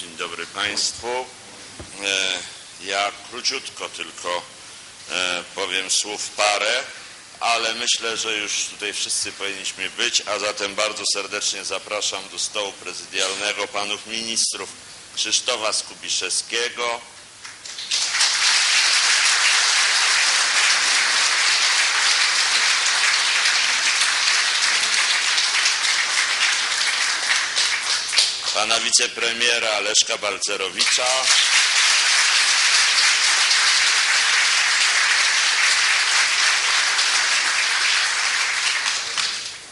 Dzień dobry Państwu. E, Ja króciutko tylko e, powiem słów parę, ale myślę, że już tutaj wszyscy powinniśmy być, a zatem bardzo serdecznie zapraszam do stołu prezydialnego panów ministrów Krzysztofa Skubiszewskiego, pana wicepremiera Leszka Balcerowicza,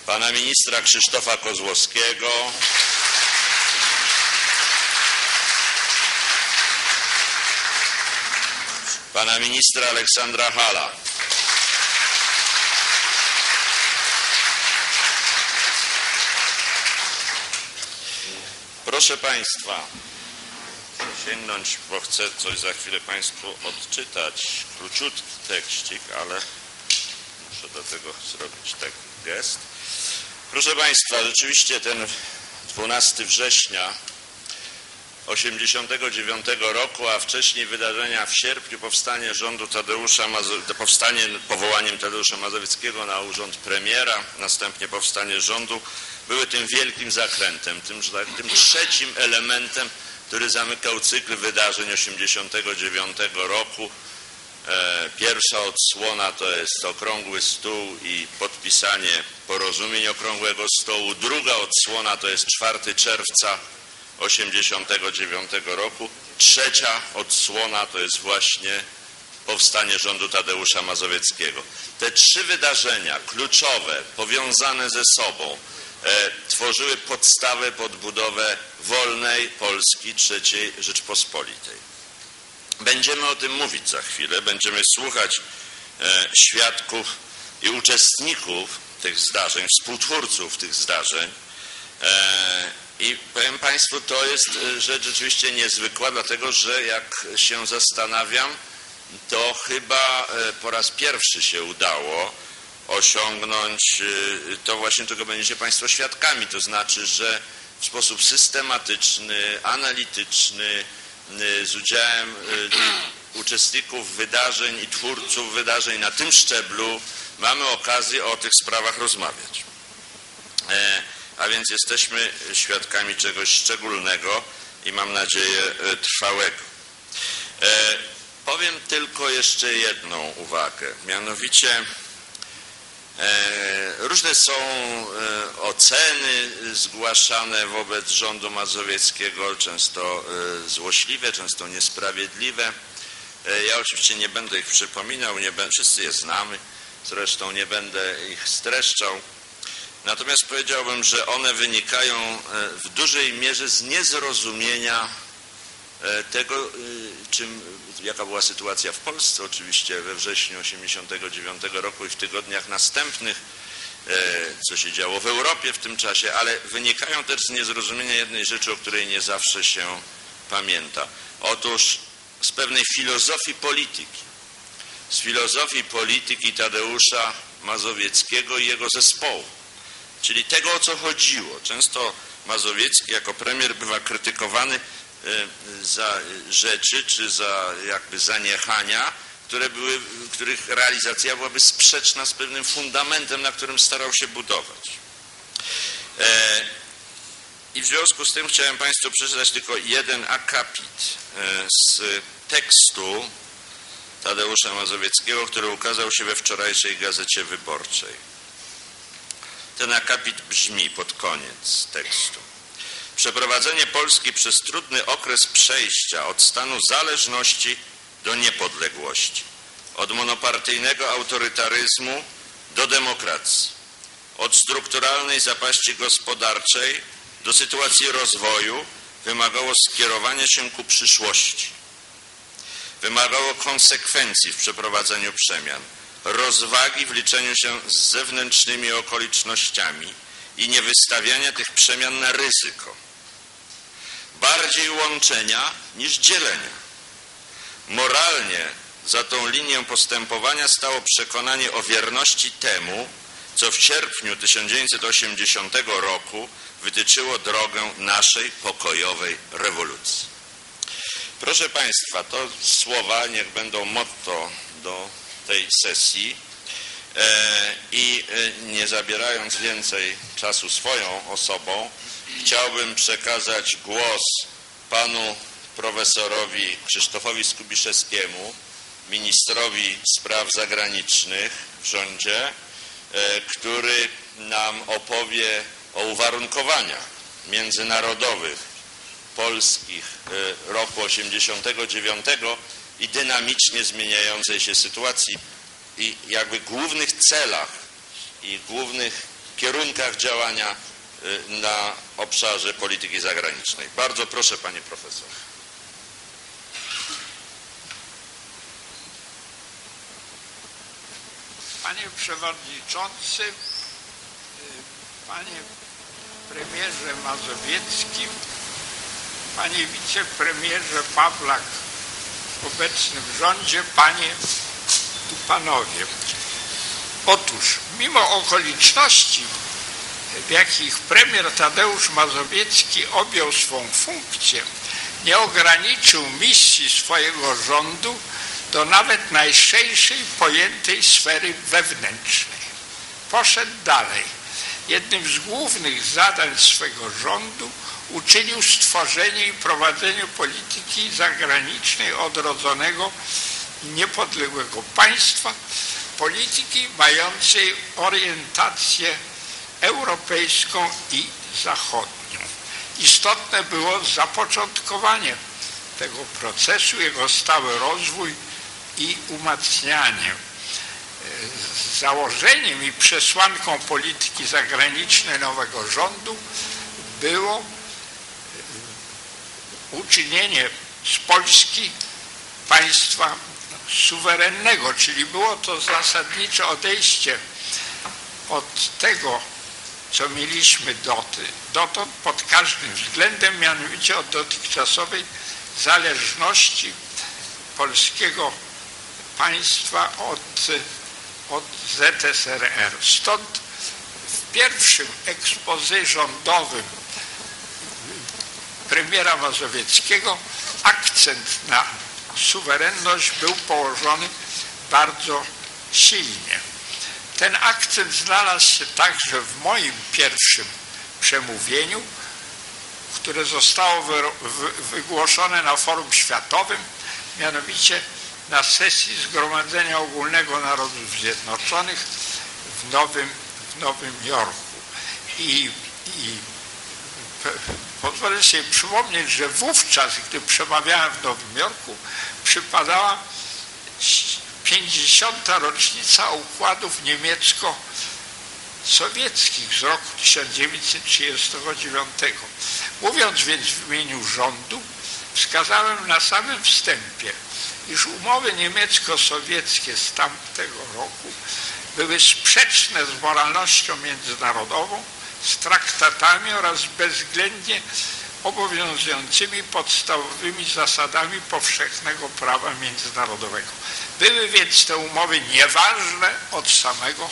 pana ministra Krzysztofa Kozłowskiego, pana ministra Aleksandra Hala. Proszę Państwa, sięgnąć, bo chcę coś za chwilę Państwu odczytać. Króciutki tekścik, ale muszę do tego zrobić taki gest. Proszę Państwa, rzeczywiście ten 12 września 89 roku, a wcześniej wydarzenia w sierpniu, powstanie rządu Tadeusza, powstanie powołaniem Tadeusza Mazowieckiego na urząd premiera, następnie powstanie rządu, były tym wielkim zakrętem, tym, tak, tym trzecim elementem, który zamykał cykl wydarzeń 89 roku. E, Pierwsza odsłona to jest okrągły stół i podpisanie porozumień okrągłego stołu. Druga odsłona to jest 4 czerwca 89 roku. Trzecia odsłona to jest właśnie powstanie rządu Tadeusza Mazowieckiego. Te trzy wydarzenia kluczowe, powiązane ze sobą, tworzyły podstawę pod budowę wolnej Polski III Rzeczpospolitej. Będziemy o tym mówić za chwilę, będziemy słuchać e, świadków i uczestników tych zdarzeń, współtwórców tych zdarzeń. E, I powiem Państwu, to jest e, rzecz rzeczywiście niezwykła, dlatego że jak się zastanawiam, to chyba e, po raz pierwszy się udało osiągnąć e, to właśnie, czego będziecie Państwo świadkami, to znaczy, że w sposób systematyczny, analityczny, e, z udziałem e, uczestników wydarzeń i twórców wydarzeń na tym szczeblu mamy okazję o tych sprawach rozmawiać. E, A więc jesteśmy świadkami czegoś szczególnego i mam nadzieję e, trwałego. E, Powiem tylko jeszcze jedną uwagę, mianowicie różne są e, oceny zgłaszane wobec rządu mazowieckiego, często e, złośliwe, często niesprawiedliwe. E, Ja oczywiście nie będę ich przypominał, nie będę, wszyscy je znamy, zresztą nie będę ich streszczał. Natomiast powiedziałbym, że one wynikają e, w dużej mierze z niezrozumienia e, tego, e, czym, jaka była sytuacja w Polsce oczywiście we wrześniu 1989 roku i w tygodniach następnych, e, co się działo w Europie w tym czasie, ale wynikają też z niezrozumienia jednej rzeczy, o której nie zawsze się pamięta. Otóż z pewnej filozofii polityki, z filozofii polityki Tadeusza Mazowieckiego i jego zespołu. Czyli tego, o co chodziło. Często Mazowiecki jako premier bywa krytykowany e, za rzeczy czy za jakby zaniechania, które były, których realizacja byłaby sprzeczna z pewnym fundamentem, na którym starał się budować. E, I w związku z tym chciałem Państwu przeczytać tylko jeden akapit e, z tekstu Tadeusza Mazowieckiego, który ukazał się we wczorajszej Gazecie Wyborczej. Ten akapit brzmi pod koniec tekstu. Przeprowadzenie Polski przez trudny okres przejścia od stanu zależności do niepodległości, od monopartyjnego autorytaryzmu do demokracji, od strukturalnej zapaści gospodarczej do sytuacji rozwoju wymagało skierowania się ku przyszłości. Wymagało konsekwencji w przeprowadzeniu przemian, rozwagi w liczeniu się z zewnętrznymi okolicznościami i nie wystawiania tych przemian na ryzyko. Bardziej łączenia niż dzielenia. Moralnie za tą linię postępowania stało przekonanie o wierności temu, co w sierpniu 1980 roku wytyczyło drogę naszej pokojowej rewolucji. Proszę Państwa, to słowa niech będą motto do tej sesji e, i e, nie zabierając więcej czasu swoją osobą, chciałbym przekazać głos panu profesorowi Krzysztofowi Skubiszewskiemu, ministrowi spraw zagranicznych w rządzie, e, który nam opowie o uwarunkowaniach międzynarodowych polskich roku 89 i dynamicznie zmieniającej się sytuacji i jakby głównych celach i głównych kierunkach działania na obszarze polityki zagranicznej. Bardzo proszę panie profesor. Panie Przewodniczący, Panie Premierze Mazowieckim, Panie Wicepremierze Pawlak w obecnym rządzie, Panie i Panowie. Otóż, mimo okoliczności, w jakich premier Tadeusz Mazowiecki objął swą funkcję, nie ograniczył misji swojego rządu do nawet najszerszej pojętej sfery wewnętrznej. Poszedł dalej. Jednym z głównych zadań swego rządu uczynił stworzenie i prowadzenie polityki zagranicznej odrodzonego niepodległego państwa, polityki mającej orientację europejską i zachodnią. Istotne było zapoczątkowanie tego procesu, jego stały rozwój i umacnianie. Założeniem i przesłanką polityki zagranicznej nowego rządu było uczynienie z Polski państwa suwerennego, czyli było to zasadnicze odejście od tego, co mieliśmy dotąd pod każdym względem, mianowicie od dotychczasowej zależności polskiego państwa od, od ZSRR. Stąd w pierwszym ekspozy rządowym premiera Mazowieckiego akcent na suwerenność był położony bardzo silnie. Ten akcent znalazł się także w moim pierwszym przemówieniu, które zostało wygłoszone na forum światowym, mianowicie na sesji Zgromadzenia Ogólnego Narodów Zjednoczonych w Nowym, w Nowym Jorku. I, i pozwolę sobie przypomnieć, że wówczas, gdy przemawiałem w Nowym Jorku, przypadała 50. rocznica układów niemiecko-sowieckich z roku 1939. Mówiąc więc w imieniu rządu, wskazałem na samym wstępie, iż umowy niemiecko-sowieckie z tamtego roku były sprzeczne z moralnością międzynarodową, z traktatami oraz bezwzględnie obowiązującymi podstawowymi zasadami powszechnego prawa międzynarodowego. Były więc te umowy nieważne od samego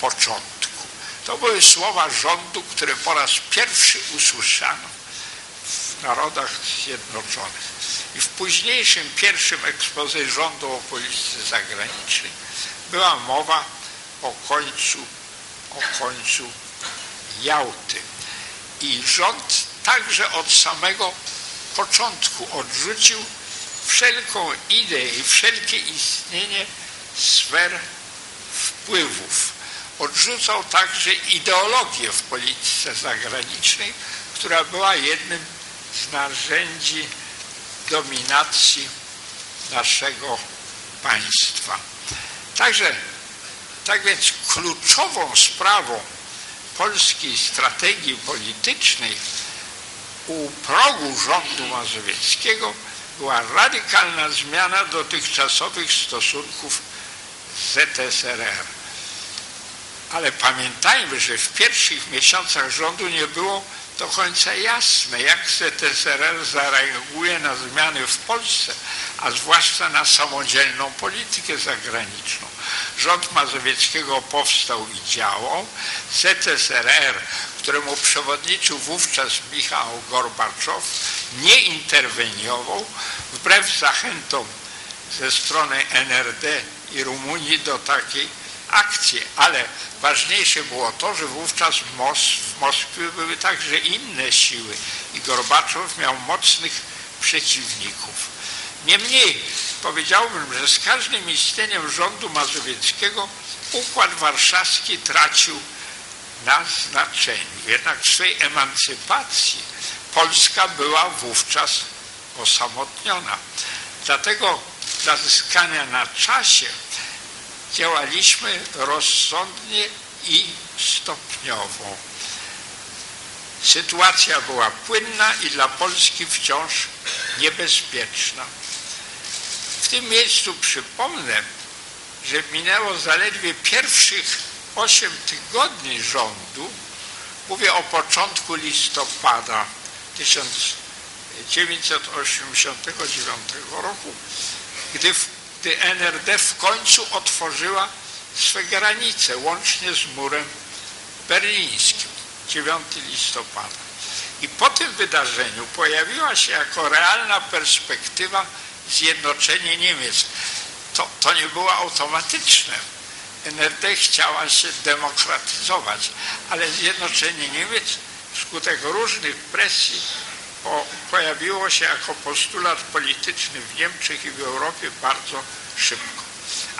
początku. To były słowa rządu, które po raz pierwszy usłyszano w narodach zjednoczonych. I w późniejszym pierwszym ekspozycji rządu o polityce zagranicznej była mowa o końcu, o końcu Jałty. I rząd także od samego początku odrzucił wszelką ideę i wszelkie istnienie sfer wpływów. Odrzucał także ideologię w polityce zagranicznej, która była jednym z narzędzi dominacji naszego państwa. Także, tak więc kluczową sprawą polskiej strategii politycznej u progu rządu mazowieckiego była radykalna zmiana dotychczasowych stosunków z ZSRR. Ale pamiętajmy, że w pierwszych miesiącach rządu nie było do końca jasne, jak ZSRR zareaguje na zmiany w Polsce, a zwłaszcza na samodzielną politykę zagraniczną. Rząd Mazowieckiego powstał i działał. ZSRR, któremu przewodniczył wówczas Michał Gorbaczow, nie interweniował wbrew zachętom ze strony NRD i Rumunii do takiej akcji, ale ważniejsze było to, że wówczas w, Mos w Moskwie były także inne siły i Gorbaczow miał mocnych przeciwników. Niemniej powiedziałbym, że z każdym istnieniem rządu mazowieckiego Układ Warszawski tracił na znaczeniu. Jednak w swej emancypacji Polska była wówczas osamotniona. Dlatego dla zyskania na czasie działaliśmy rozsądnie i stopniowo. Sytuacja była płynna i dla Polski wciąż niebezpieczna. Tym miejscu przypomnę, że minęło zaledwie pierwszych 8 tygodni rządu, mówię o początku listopada 1989 roku, gdy, gdy NRD w końcu otworzyła swe granice, łącznie z murem berlińskim, 9 listopada. I po tym wydarzeniu pojawiła się jako realna perspektywa zjednoczenie Niemiec. To, to nie było automatyczne. NRD chciała się demokratyzować, ale zjednoczenie Niemiec wskutek różnych presji po, pojawiło się jako postulat polityczny w Niemczech i w Europie bardzo szybko.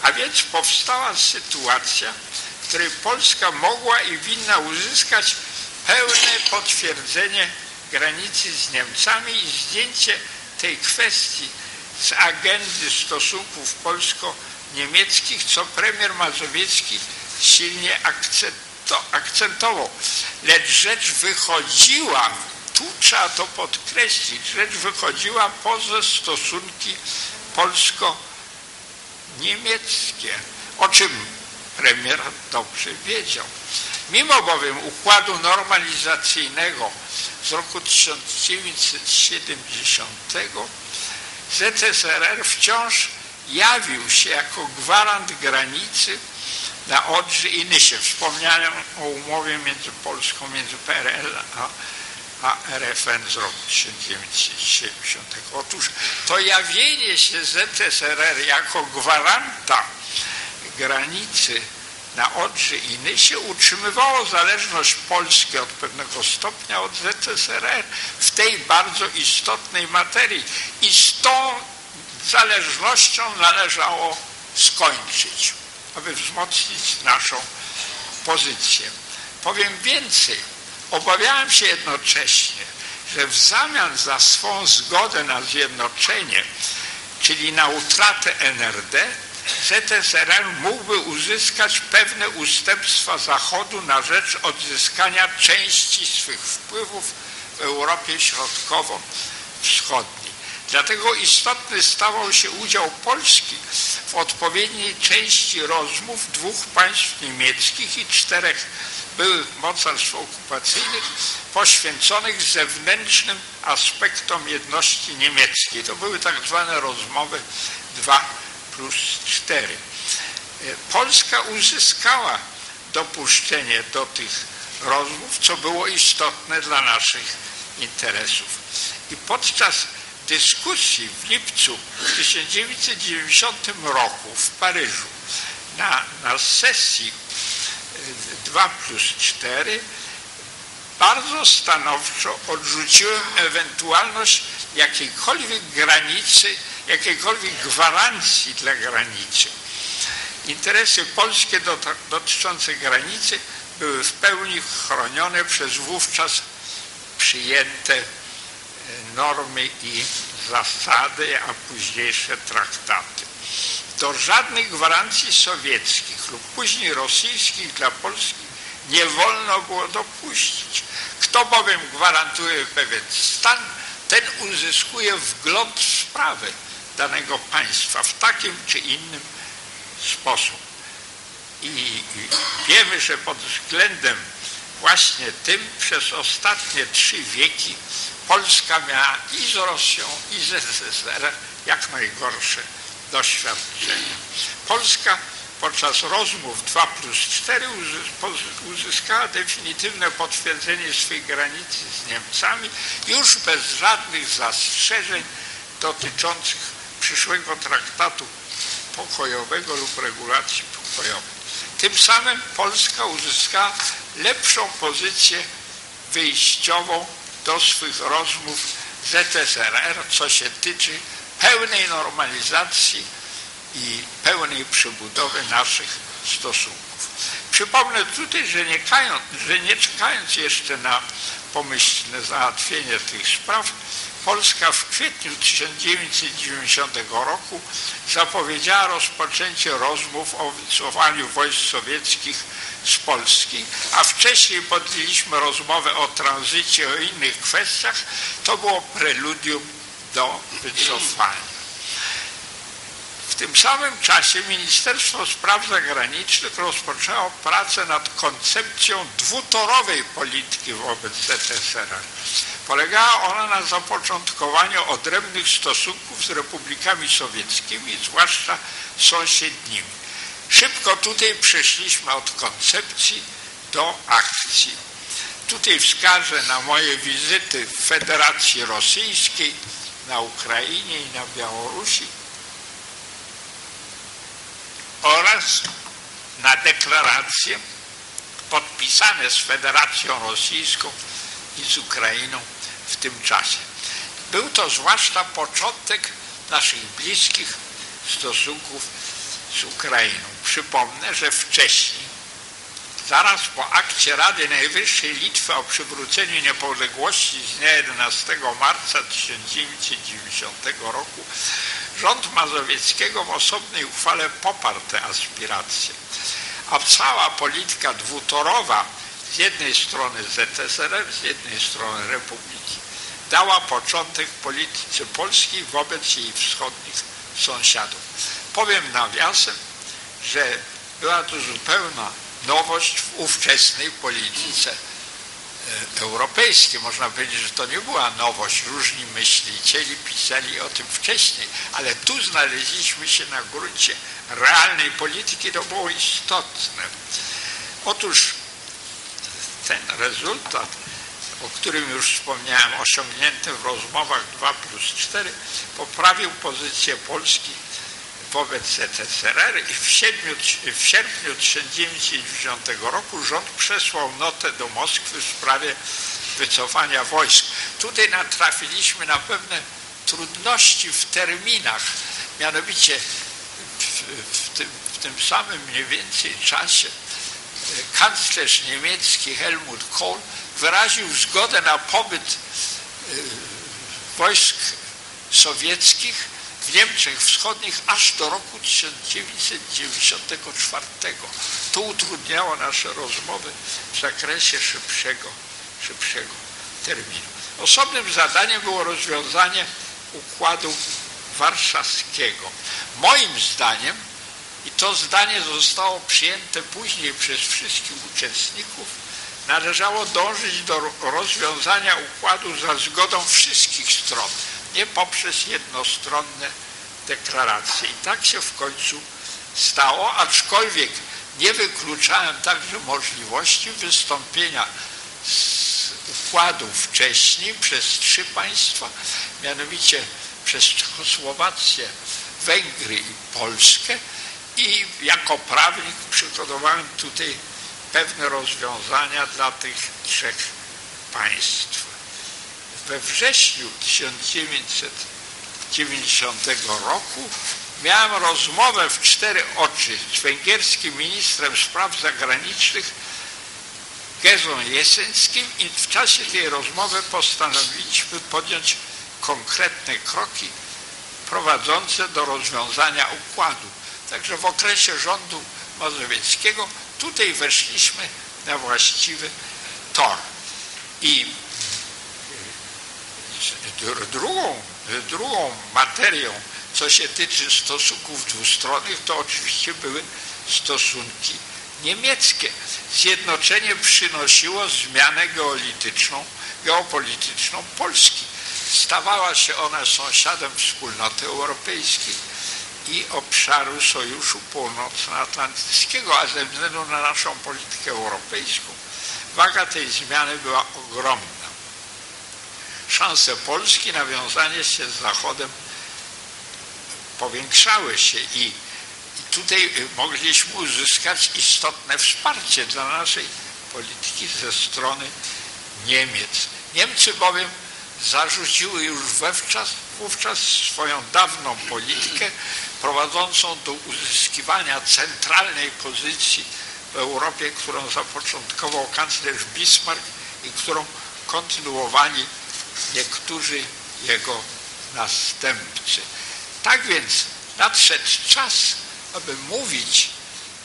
A więc powstała sytuacja, w której Polska mogła i winna uzyskać pełne potwierdzenie granicy z Niemcami i zdjęcie tej kwestii z agendy stosunków polsko-niemieckich, co premier Mazowiecki silnie akcentował. Lecz rzecz wychodziła, tu trzeba to podkreślić, rzecz wychodziła poza stosunki polsko-niemieckie, o czym premier dobrze wiedział. Mimo bowiem układu normalizacyjnego z roku 1970 ZSRR wciąż jawił się jako gwarant granicy na Odrze i Nysie. Wspomniałem o umowie między Polską, między PRL a, a RFN z roku 1970. Otóż to jawienie się ZSRR jako gwaranta granicy na Odrze i Nysie utrzymywało zależność Polski od pewnego stopnia od ZSRR w tej bardzo istotnej materii i z tą zależnością należało skończyć, aby wzmocnić naszą pozycję. Powiem więcej, obawiałem się jednocześnie, że w zamian za swą zgodę na zjednoczenie, czyli na utratę NRD, ZSRR mógłby uzyskać pewne ustępstwa Zachodu na rzecz odzyskania części swych wpływów w Europie Środkowo-Wschodniej. Dlatego istotny stawał się udział Polski w odpowiedniej części rozmów dwóch państw niemieckich i czterech byłych mocarstw okupacyjnych poświęconych zewnętrznym aspektom jedności niemieckiej. To były tak zwane rozmowy 2 plus 4. Polska uzyskała dopuszczenie do tych rozmów, co było istotne dla naszych interesów. I podczas dyskusji w lipcu 1990 roku w Paryżu na, na sesji 2 plus 4 bardzo stanowczo odrzuciłem ewentualność jakiejkolwiek granicy, jakiejkolwiek gwarancji dla granicy. Interesy polskie dotyczące granicy były w pełni chronione przez wówczas przyjęte normy i zasady, a późniejsze traktaty. Do żadnych gwarancji sowieckich lub później rosyjskich dla Polski nie wolno było dopuścić. Kto bowiem gwarantuje pewien stan, ten uzyskuje wgląd w sprawy danego państwa w takim czy innym sposób. I wiemy, że pod względem właśnie tym przez ostatnie trzy wieki Polska miała i z Rosją, i z SSR jak najgorsze doświadczenia. Polska podczas rozmów 2 plus 4 uzyskała definitywne potwierdzenie swej granicy z Niemcami już bez żadnych zastrzeżeń dotyczących przyszłego traktatu pokojowego lub regulacji pokojowej. Tym samym Polska uzyskała lepszą pozycję wyjściową do swych rozmów z ZSRR, co się tyczy pełnej normalizacji i pełnej przebudowy naszych stosunków. Przypomnę tutaj, że nie, kając, że nie czekając jeszcze na pomyślne załatwienie tych spraw, Polska w kwietniu 1990 roku zapowiedziała rozpoczęcie rozmów o wycofaniu wojsk sowieckich z Polski, a wcześniej podjęliśmy rozmowę o tranzycie, o innych kwestiach. To było preludium do wycofania. W tym samym czasie Ministerstwo Spraw Zagranicznych rozpoczęło pracę nad koncepcją dwutorowej polityki wobec ZSRR. Polegała ona na zapoczątkowaniu odrębnych stosunków z republikami sowieckimi, zwłaszcza sąsiednimi. Szybko tutaj przeszliśmy od koncepcji do akcji. Tutaj wskażę na moje wizyty w Federacji Rosyjskiej, na Ukrainie i na Białorusi oraz na deklaracje podpisane z Federacją Rosyjską i z Ukrainą w tym czasie. Był to zwłaszcza początek naszych bliskich stosunków z Ukrainą. Przypomnę, że wcześniej, zaraz po akcie Rady Najwyższej Litwy o przywróceniu niepodległości z dnia 11 marca 1990 roku, rząd Mazowieckiego w osobnej uchwale poparł te aspiracje. A cała polityka dwutorowa z jednej strony ZSRR, z jednej strony Republiki dała początek polityce polskiej wobec jej wschodnich sąsiadów. Powiem nawiasem, że była to zupełna nowość w ówczesnej polityce e, europejskiej. Można powiedzieć, że to nie była nowość. Różni myślicieli pisali o tym wcześniej, ale tu znaleźliśmy się na gruncie realnej polityki, to było istotne. Otóż ten rezultat, o którym już wspomniałem, osiągnięty w rozmowach 2 plus 4, poprawił pozycję Polski wobec ZSRR i w, siedmiu, w sierpniu 1990 roku rząd przesłał notę do Moskwy w sprawie wycofania wojsk. Tutaj natrafiliśmy na pewne trudności w terminach, mianowicie w, w, tym, w tym samym mniej więcej czasie kanclerz niemiecki Helmut Kohl wyraził zgodę na pobyt wojsk sowieckich w Niemczech Wschodnich aż do roku 1994. To utrudniało nasze rozmowy w zakresie szybszego, szybszego terminu. Osobnym zadaniem było rozwiązanie układu warszawskiego. Moim zdaniem i to zdanie zostało przyjęte później przez wszystkich uczestników, należało dążyć do rozwiązania układu za zgodą wszystkich stron, nie poprzez jednostronne deklaracje. I tak się w końcu stało, aczkolwiek nie wykluczałem także możliwości wystąpienia z układu wcześniej przez trzy państwa, mianowicie przez Czechosłowację, Węgry i Polskę, i jako prawnik przygotowałem tutaj pewne rozwiązania dla tych trzech państw. We wrześniu 1990 roku miałem rozmowę w cztery oczy z węgierskim ministrem spraw zagranicznych Gezą Jesenskim i w czasie tej rozmowy postanowiliśmy podjąć konkretne kroki prowadzące do rozwiązania układu. Także w okresie rządu mazowieckiego tutaj weszliśmy na właściwy tor. I drugą, drugą materią, co się tyczy stosunków dwustronnych, to oczywiście były stosunki niemieckie. Zjednoczenie przynosiło zmianę geolityczną, geopolityczną Polski. Stawała się ona sąsiadem wspólnoty europejskiej i obszaru Sojuszu Północnoatlantyckiego, a ze względu na naszą politykę europejską waga tej zmiany była ogromna. Szanse Polski na wiązanie się z Zachodem powiększały się i, tutaj mogliśmy uzyskać istotne wsparcie dla naszej polityki ze strony Niemiec. Niemcy bowiem zarzuciły już wówczas, wówczas swoją dawną politykę prowadzącą do uzyskiwania centralnej pozycji w Europie, którą zapoczątkował kanclerz Bismarck i którą kontynuowali niektórzy jego następcy. Tak więc nadszedł czas, aby mówić,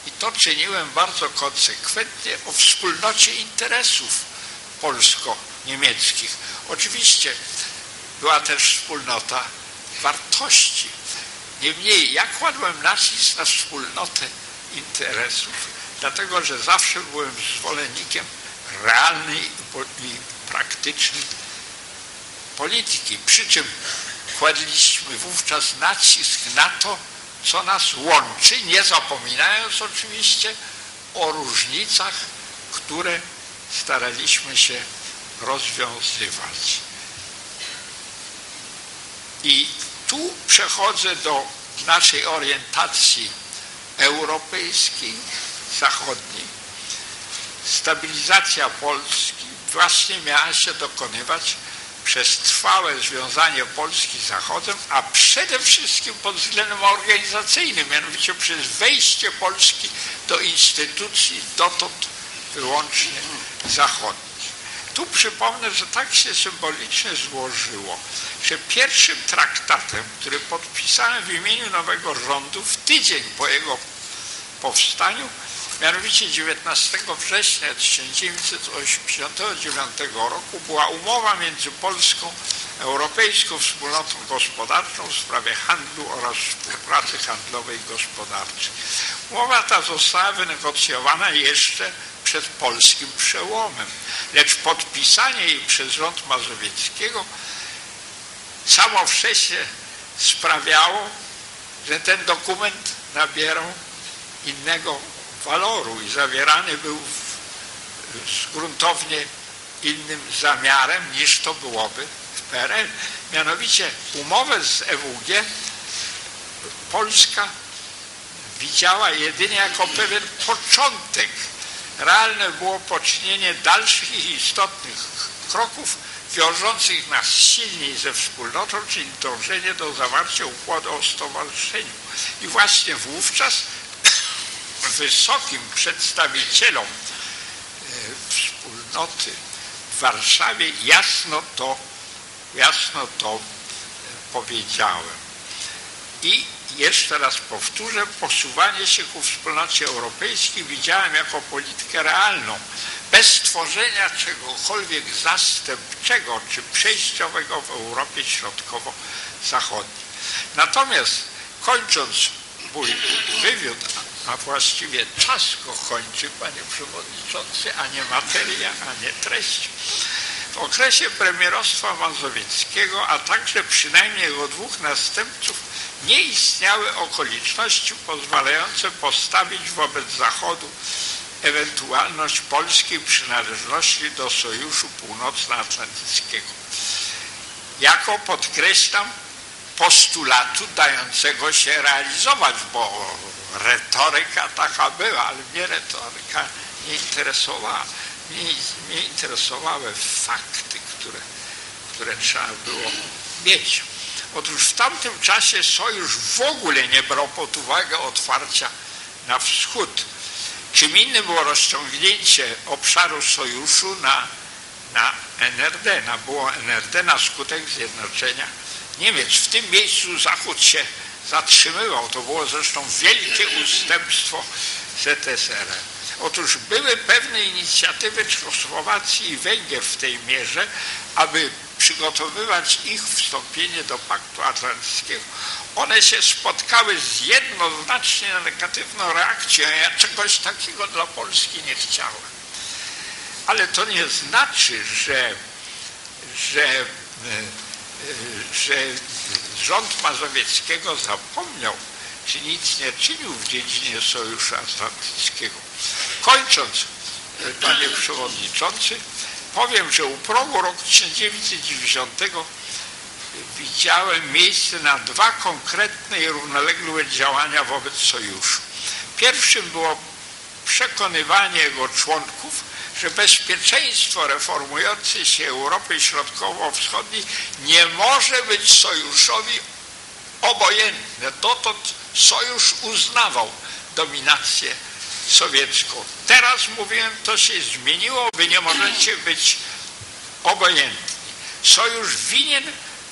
i to czyniłem bardzo konsekwentnie, o wspólnocie interesów polsko-niemieckich. Oczywiście była też wspólnota wartości. Niemniej, jak kładłem nacisk na wspólnotę interesów, dlatego że zawsze byłem zwolennikiem realnej i praktycznej polityki. Przy czym kładliśmy wówczas nacisk na to, co nas łączy, nie zapominając oczywiście o różnicach, które staraliśmy się rozwiązywać. I tu przechodzę do naszej orientacji europejskiej, zachodniej. Stabilizacja Polski właśnie miała się dokonywać przez trwałe związanie Polski z Zachodem, a przede wszystkim pod względem organizacyjnym, mianowicie przez wejście Polski do instytucji dotąd wyłącznie zachodnich. Tu przypomnę, że tak się symbolicznie złożyło, że pierwszym traktatem, który podpisałem w imieniu nowego rządu w tydzień po jego powstaniu, mianowicie 19 września 1989 roku była umowa między Polską Europejską Wspólnotą Gospodarczą w sprawie handlu oraz współpracy handlowej i gospodarczej. Umowa ta została wynegocjowana jeszcze przed polskim przełomem, lecz podpisanie jej przez rząd mazowieckiego samo w sprawiało, że ten dokument nabierał innego i zawierany był z gruntownie innym zamiarem niż to byłoby w PRL. Mianowicie umowę z EWG Polska widziała jedynie jako pewien początek. Realne było poczynienie dalszych i istotnych kroków wiążących nas silniej ze wspólnotą, czyli dążenie do zawarcia układu o stowarzyszeniu. I właśnie wówczas wysokim przedstawicielom e, wspólnoty w Warszawie jasno to, jasno to e, powiedziałem. I jeszcze raz powtórzę, posuwanie się ku wspólnocie europejskiej widziałem jako politykę realną, bez stworzenia czegokolwiek zastępczego czy przejściowego w Europie Środkowo-Zachodniej. Natomiast kończąc mój wywiad, a właściwie czas go kończy, panie przewodniczący, a nie materia, a nie treść. W okresie premierostwa mazowieckiego, a także przynajmniej jego dwóch następców, nie istniały okoliczności pozwalające postawić wobec Zachodu ewentualność polskiej przynależności do Sojuszu Północnoatlantyckiego. Jako, podkreślam, postulatu dającego się realizować, bo retoryka taka była, ale mnie retoryka nie interesowała. Mnie, mnie interesowały fakty, które, które trzeba było mieć. Otóż w tamtym czasie Sojusz w ogóle nie brał pod uwagę otwarcia na wschód. Czym innym było rozciągnięcie obszaru Sojuszu na, na NRD, na było NRD na skutek zjednoczenia Niemiec. W tym miejscu Zachód się zatrzymywał. To było zresztą wielkie ustępstwo ZSRR. Otóż były pewne inicjatywy Czechosłowacji i Węgier w tej mierze, aby przygotowywać ich wstąpienie do Paktu Atlantyckiego, one się spotkały z jednoznacznie negatywną reakcją. Ja czegoś takiego dla Polski nie chciałem. Ale to nie znaczy, że, że, e, że rząd Mazowieckiego zapomniał, czy nic nie czynił w dziedzinie Sojuszu Atlantyckiego. Kończąc, e, panie przewodniczący, powiem, że u progu roku 1990 widziałem miejsce na dwa konkretne i równoległe działania wobec sojuszu. Pierwszym było przekonywanie jego członków, że bezpieczeństwo reformującej się Europy Środkowo-Wschodniej nie może być sojuszowi obojętne. Dotąd sojusz uznawał dominację sowiecką. Teraz mówiłem, to się zmieniło, wy nie możecie być obojętni. Sojusz winien,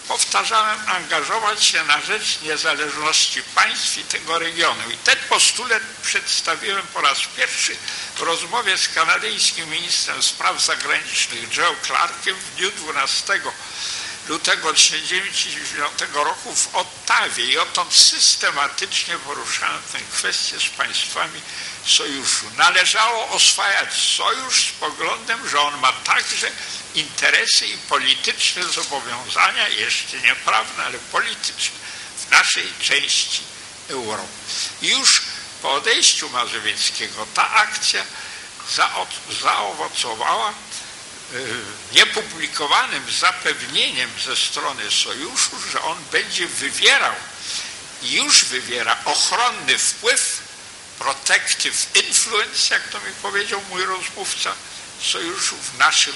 powtarzałem, angażować się na rzecz niezależności państw i tego regionu. I ten postulat przedstawiłem po raz pierwszy w rozmowie z kanadyjskim ministrem spraw zagranicznych Joe Clarkiem w dniu 12 lutego 1999 roku w Ottawie i odtąd systematycznie poruszałem tę kwestię z państwami sojuszu. Należało oswajać sojusz z poglądem, że on ma także interesy i polityczne zobowiązania, jeszcze nie prawne, ale polityczne w naszej części Europy. Już po odejściu Mazowieckiego ta akcja zaowocowała niepublikowanym zapewnieniem ze strony sojuszu, że on będzie wywierał i już wywiera ochronny wpływ, protective influence, jak to mi powiedział mój rozmówca sojuszu w naszym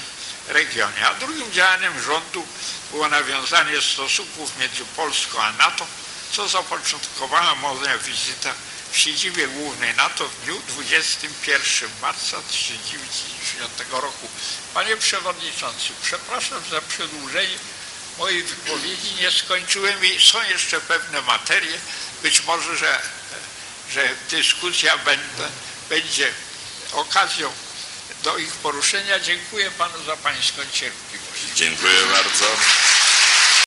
regionie. A drugim działaniem rządu było nawiązanie stosunków między Polską a NATO, co zapoczątkowała moja wizyta w siedzibie głównej NATO w dniu 21 marca 1990 roku. Panie Przewodniczący, przepraszam za przedłużenie mojej wypowiedzi. Nie skończyłem i są jeszcze pewne materie. Być może, że, że dyskusja będzie okazją do ich poruszenia. Dziękuję Panu za Pańską cierpliwość. Dziękuję bardzo.